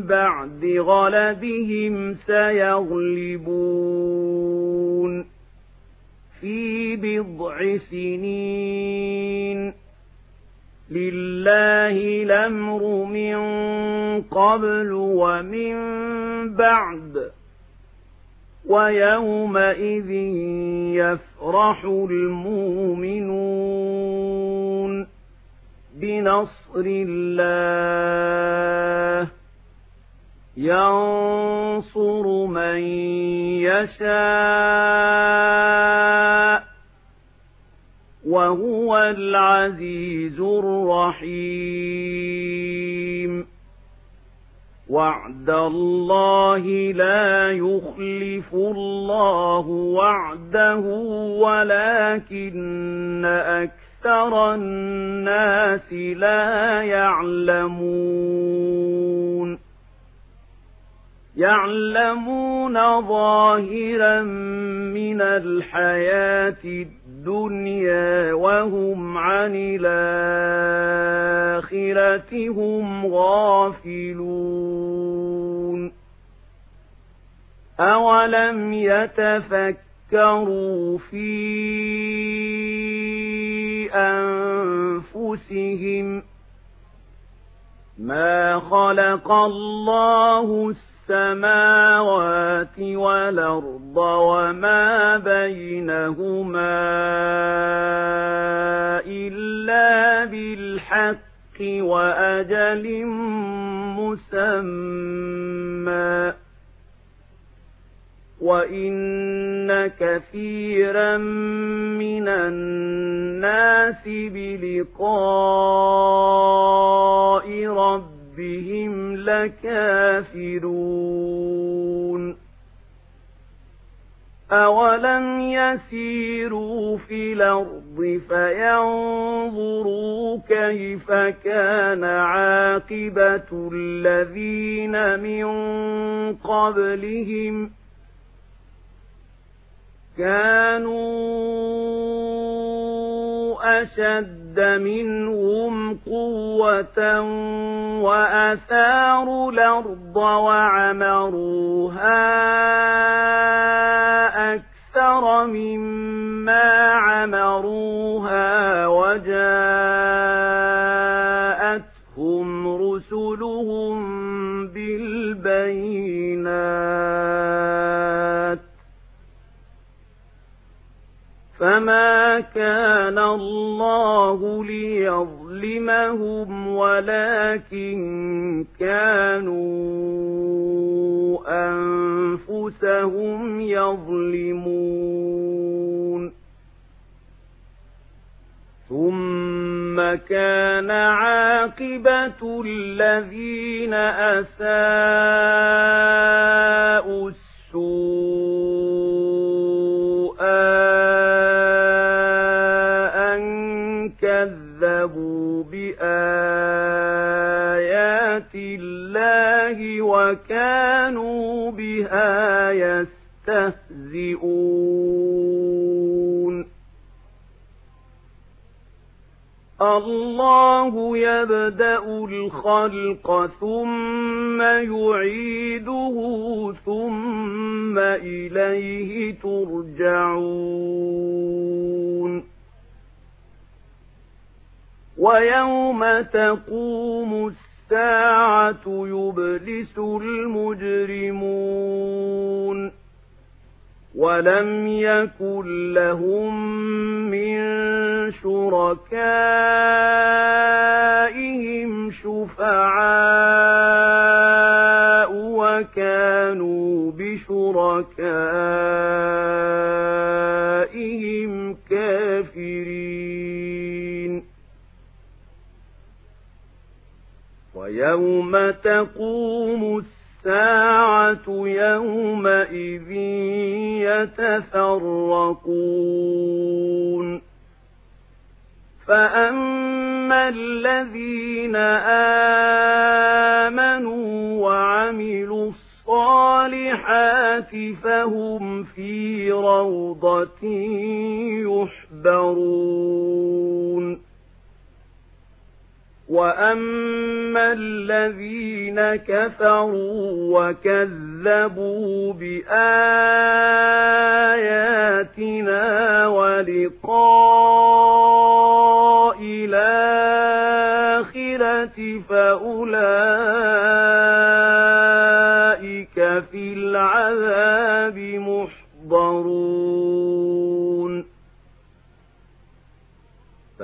بعد غلبهم سيغلبون في بضع سنين. لله الأمر من قبل ومن بعد ويومئذ يفرح المؤمنون. بنصر الله. ينصر من يشاء وهو العزيز الرحيم وعد الله لا يخلف الله وعده ولكن أكثر الناس لا يعلمون يعلمون ظاهرا من الحياة الدنيا وهم عن الآخرة هم غافلون. أولم يتفكروا في أنفسهم ما خلق الله السماوات والأرض وما بينهما إلا بالحق وأجل مسمى. وإن كثيرا من الناس بلقاء ربهم لكافرون أولم يسيروا في الأرض فينظروا كيف كان عاقبة الذين من قبلهم ۖ كانوا أشد منهم قوة وأثاروا الأرض وعمروها أكثر مما عمروها وجاءتهم رسلهم بالبينات فما كان الله ليظلمهم ولكن كانوا أنفسهم يظلمون ثم كان عاقبة الذين أساءوا السوء وكانوا بها يستهزئون. الله يبدأ الخلق ثم يعيده ثم إليه ترجعون. ويوم تقوم الساعة يبلس المجرمون ولم يكن لهم من شركائهم شفعاء وكانوا بشركائهم كافرين. ويوم تقوم الساعة يومئذ يتفرقون فأما الذين آمنوا وعملوا الصالحات فهم في روضة يحبرون وأما الذين كفروا وكذبوا بآياتنا ولقاء الآخرة فأولئك في العذاب محضرون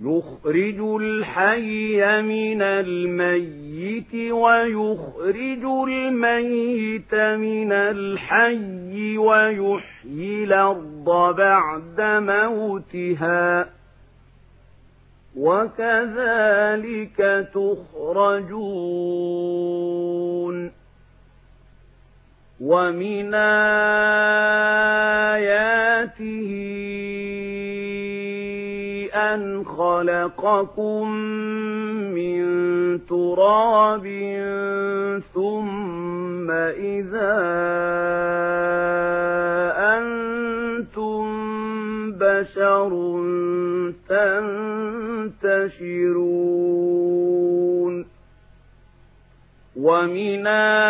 يخرج الحي من الميت ويخرج الميت من الحي ويحيي الأرض بعد موتها. وكذلك تخرجون. ومن آياته أن خلقكم من تراب ثم إذا أنتم بشر تنتشرون ومن آياته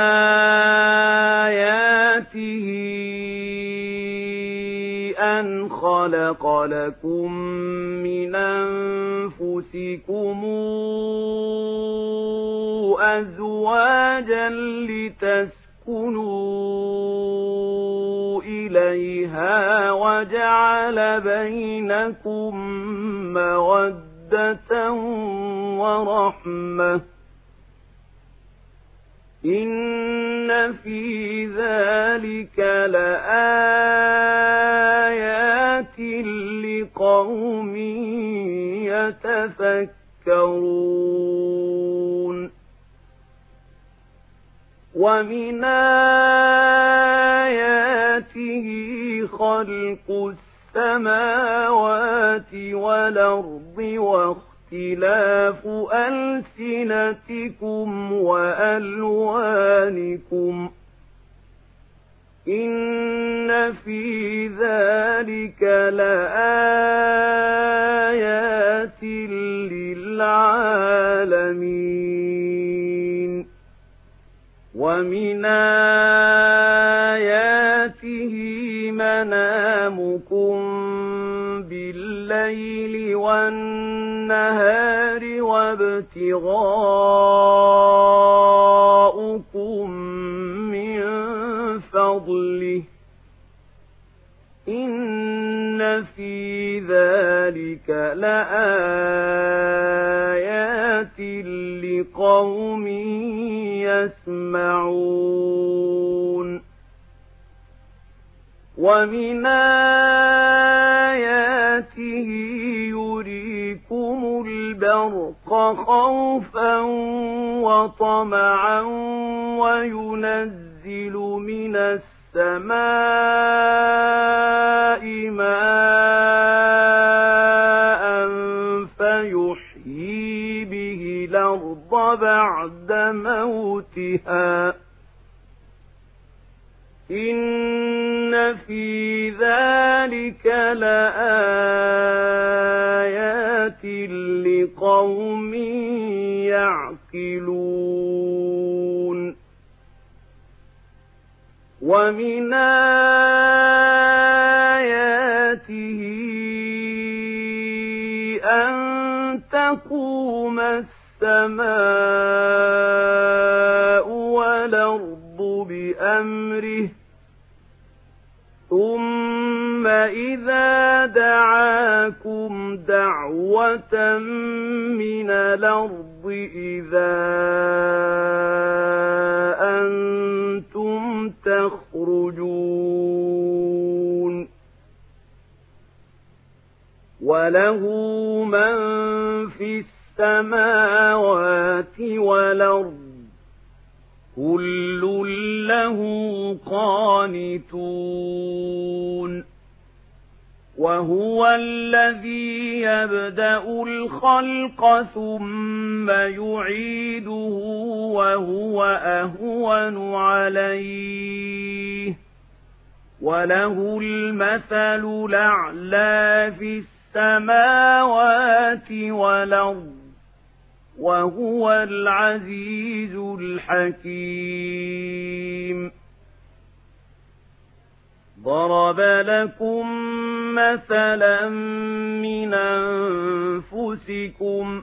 خلق لكم من أنفسكم أزواجا لتسكنوا إليها وجعل بينكم مودة ورحمة إن في ذلك لآيات لقوم يتفكرون ومن آياته خلق السماوات والأرض واختلاف اختلاف ألسنتكم وألوانكم إن في ذلك لآيات للعالمين ومن آياته منامكم بالليل والنهار وابتغاؤكم لآيات لقوم يسمعون. ومن آياته يريكم البرق خوفا وطمعا وينزل من السماء ماء بعد موتها. إن في ذلك لآيات لقوم يعقلون. ومن آياته أن تقوم السماء والأرض بأمره ثم وإذا دعاكم دعوة من الأرض إذا أنتم تخرجون وله من في السماوات والأرض كل له قانتون وهو الذي يبدأ الخلق ثم يعيده وهو أهون عليه وله المثل الأعلى في السماوات والأرض وهو العزيز الحكيم. ضرب لكم مثلا من أنفسكم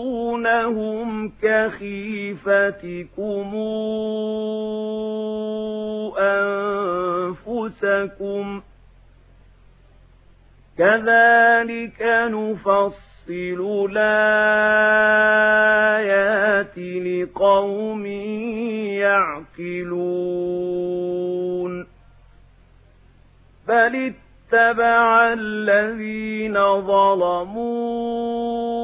تخافونهم كخيفتكم أنفسكم كذلك نفصل الآيات لقوم يعقلون بل اتبع الذين ظلموا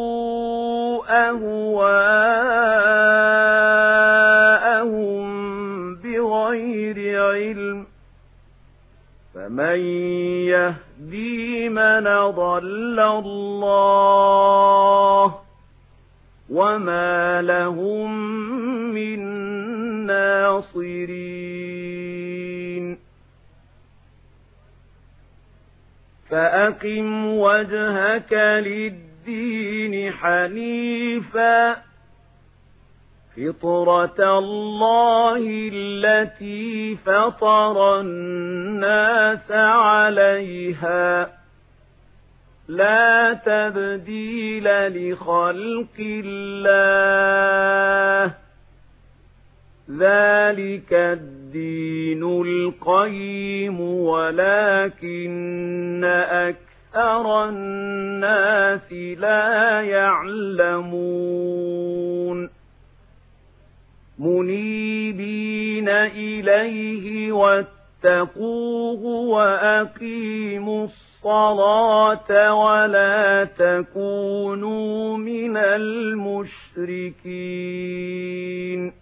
أهواءهم بغير علم فمن يهدي من ضل الله وما لهم من ناصرين فأقم وجهك للدين حنيفا. فطرة الله التي فطر الناس عليها. لا تبديل لخلق الله. ذلك الدين القيم ولكن أكثر الناس لا يعلمون منيبين إليه واتقوه وأقيموا الصلاة ولا تكونوا من المشركين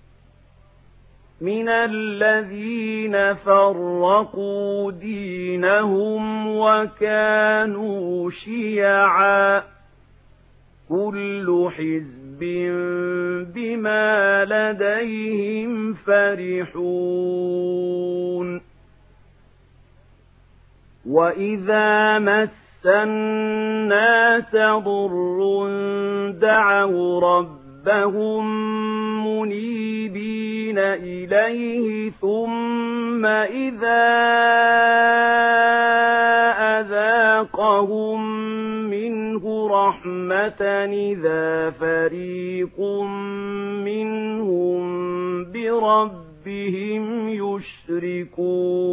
من الذين فرقوا دينهم وكانوا شيعا كل حزب بما لديهم فرحون وإذا مس الناس ضر دعوا ربهم منيبين إليه ثم إذا أذاقهم منه رحمة إذا فريق منهم بربهم يشركون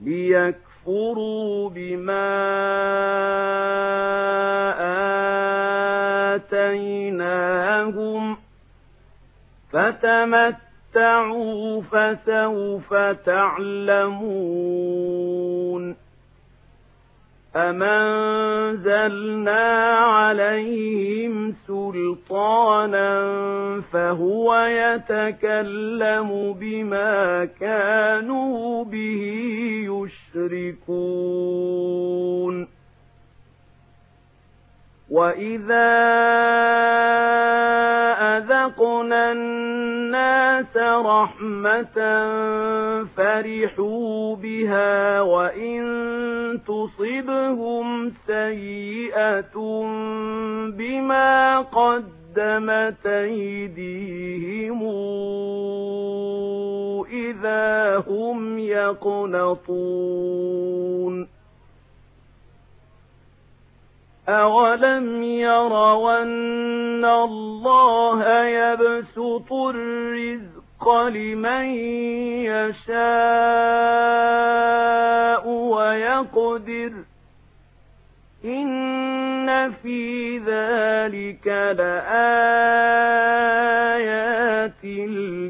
ليكفروا بما فتمتعوا فسوف تعلمون أمنزلنا عليهم سلطانا فهو يتكلم بما كانوا به يشركون وإذا أذقنا الناس رحمة فرحوا بها وإن تصبهم سيئة بما قدمت أيديهم إذا هم يقنطون أولم يروا أن الله يبسط الرزق لمن يشاء ويقدر إن في ذلك لآيات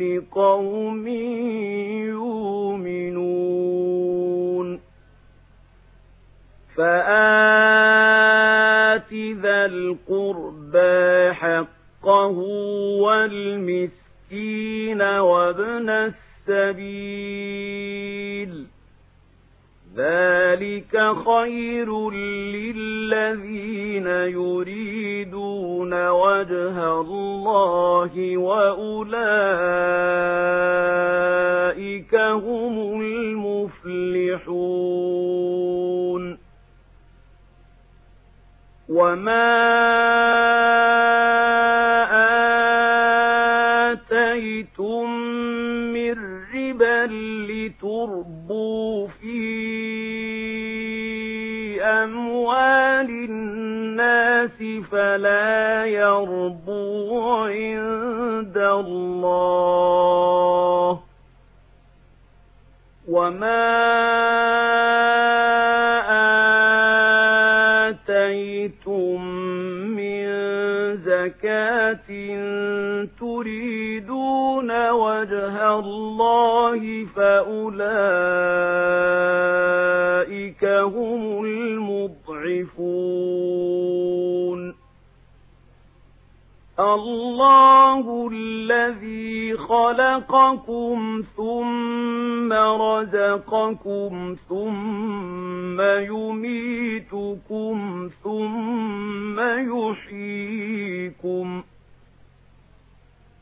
لقوم يؤمنون فآت ذا القربى حقه والمسكين وابن السبيل. ذلك خير للذين يريدون وجه الله وأولئك هم المفلحون. وما آتيتم من ربا لتربوا في أموال الناس فلا يربو عند الله وما تريدون وجه الله فأولئك هم المضعفون. الله الذي خلقكم ثم رزقكم ثم يميتكم ثم يحييكم.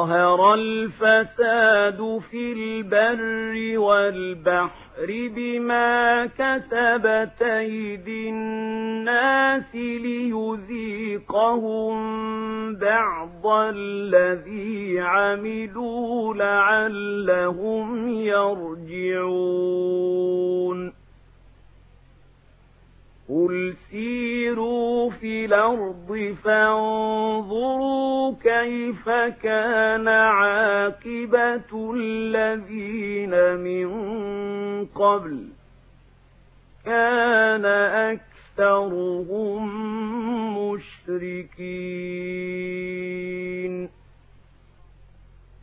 ظهر الفساد في البر والبحر بما كسبت أيدي الناس ليذيقهم بعض الذي عملوا لعلهم يرجعون قل سيروا في الأرض فانظروا كيف كان عاقبة الذين من قبل كان أكثرهم مشركين.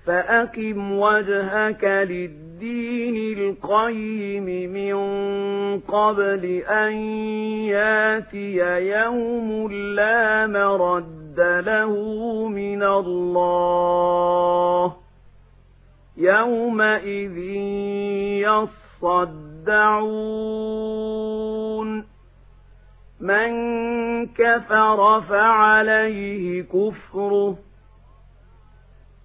فأقم وجهك للدين القيم من قبل أن ياتي يوم لا مرد له من الله يومئذ يصدعون من كفر فعليه كفره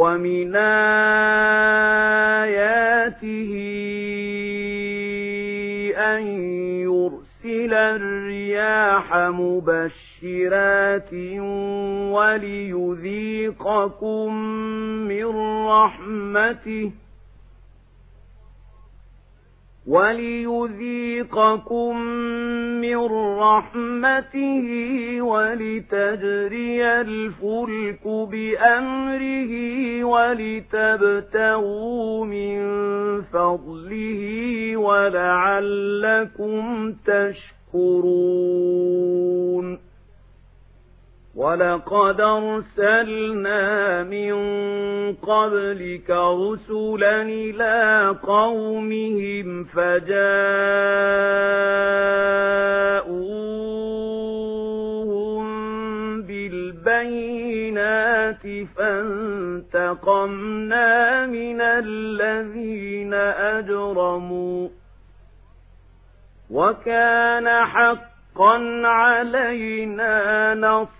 ومن آياته أن يرسل الرياح مبشرات وليذيقكم من رحمته وليذيقكم من رحمته ولتجري الفلك بأمره ولتبتغوا من فضله ولعلكم تشكرون ولقد أرسلنا من قبلك رسلا إلى قومهم فجاءوهم بالبينات فانتقمنا من الذين أجرموا وكان حقا علينا نصر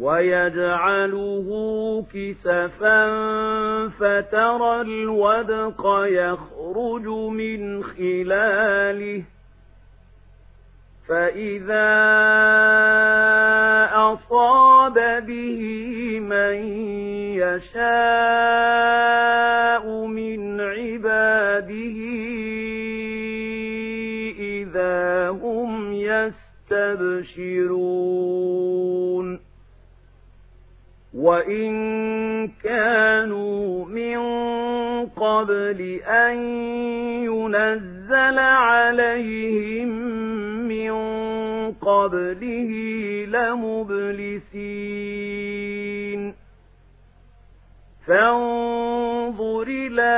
ويجعله كسفا فترى الودق يخرج من خلاله. فإذا أصاب به من يشاء من عباده إذا هم يستبشرون. وَإِن كَانُوا مِن قَبْلِ أَن يُنَزَّلَ عَلَيْهِم مِّن قَبْلِهِ لَمُبْلِسِينَ فَانظُرْ إِلَى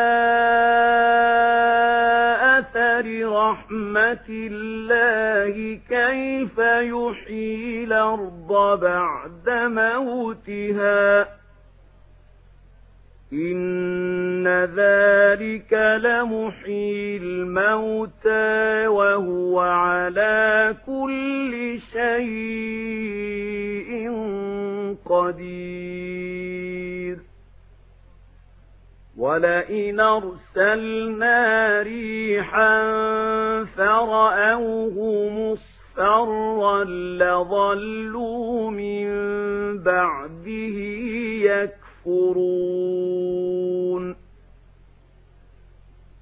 أَثَرِ رَحْمَةِ اللَّهِ كَيْفَ يُحْيِي الْأَرْضَ بَعْدَ مَوْتِهَا. إِنَّ ذَلِكَ لَمُحْيِي الْمَوْتَى وَهُوَ عَلَى كُلِّ شَيْءٍ قَدِيرٌ. وَلَئِنْ أَرْسَلْنَا رِيحًا فَرَأَوْهُ مُصْفَرًّا لَظَلُّوا مِن بَعْدِهِ يَكْفُرُونَ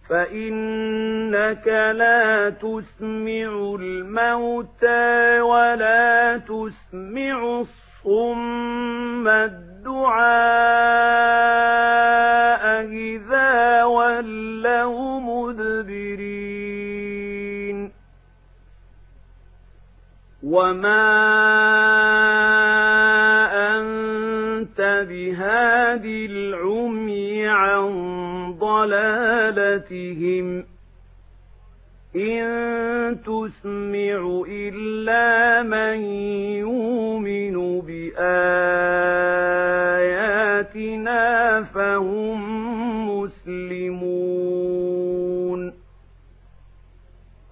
فَإِنَّكَ لَا تُسْمِعُ الْمَوْتَى وَلَا تُسْمِعُ الصُّمَّ الدُّعَاءَ إِذَا وَلَّوْا مُدْبِرِينَ وَمَا أَنْتَ بِهَادِ الْعُمْيِ عَنْ ضَلَالَتِهِمْ إِن تُسْمِعُ إِلَّا مَن يُؤْمِنُ بِآيَاتِنَا فَهُم مُّسْلِمُونَ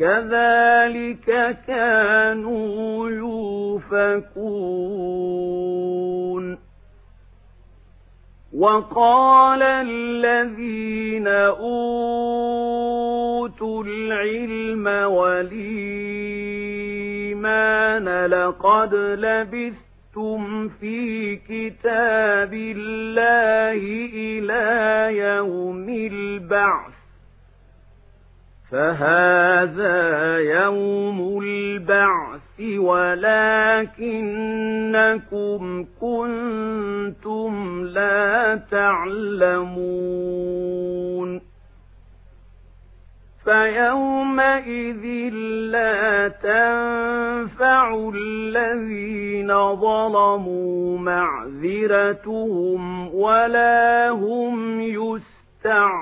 كَذَلِكَ كَانُوا يُؤْفَكُونَ وقال الذين أوتوا العلم والإيمان لقد لبثتم في كتاب الله إلى يوم البعث. فهذا يوم البعث ولكنكم كنتم لا تعلمون. فيومئذ لا تنفع الذين ظلموا معذرتهم ولا هم يستعتبون.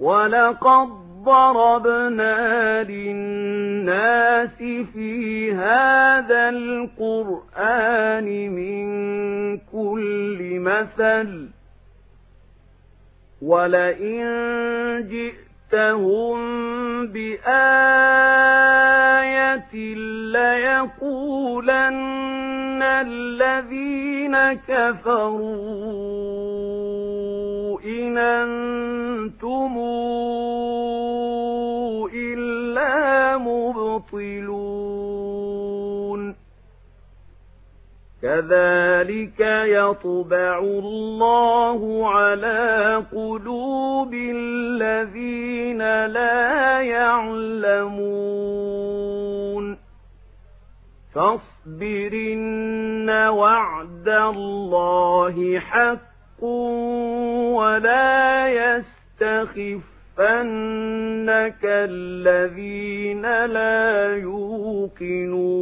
ولقد ضربنا للناس في هذا القرآن من كل مثل ولئن جئتهم بآية ليقولن الذين كفروا كذلك يطبع الله على قلوب الذين لا يعلمون فاصبرن وعد الله حق ولا يستخفنك الذين لا يوقنون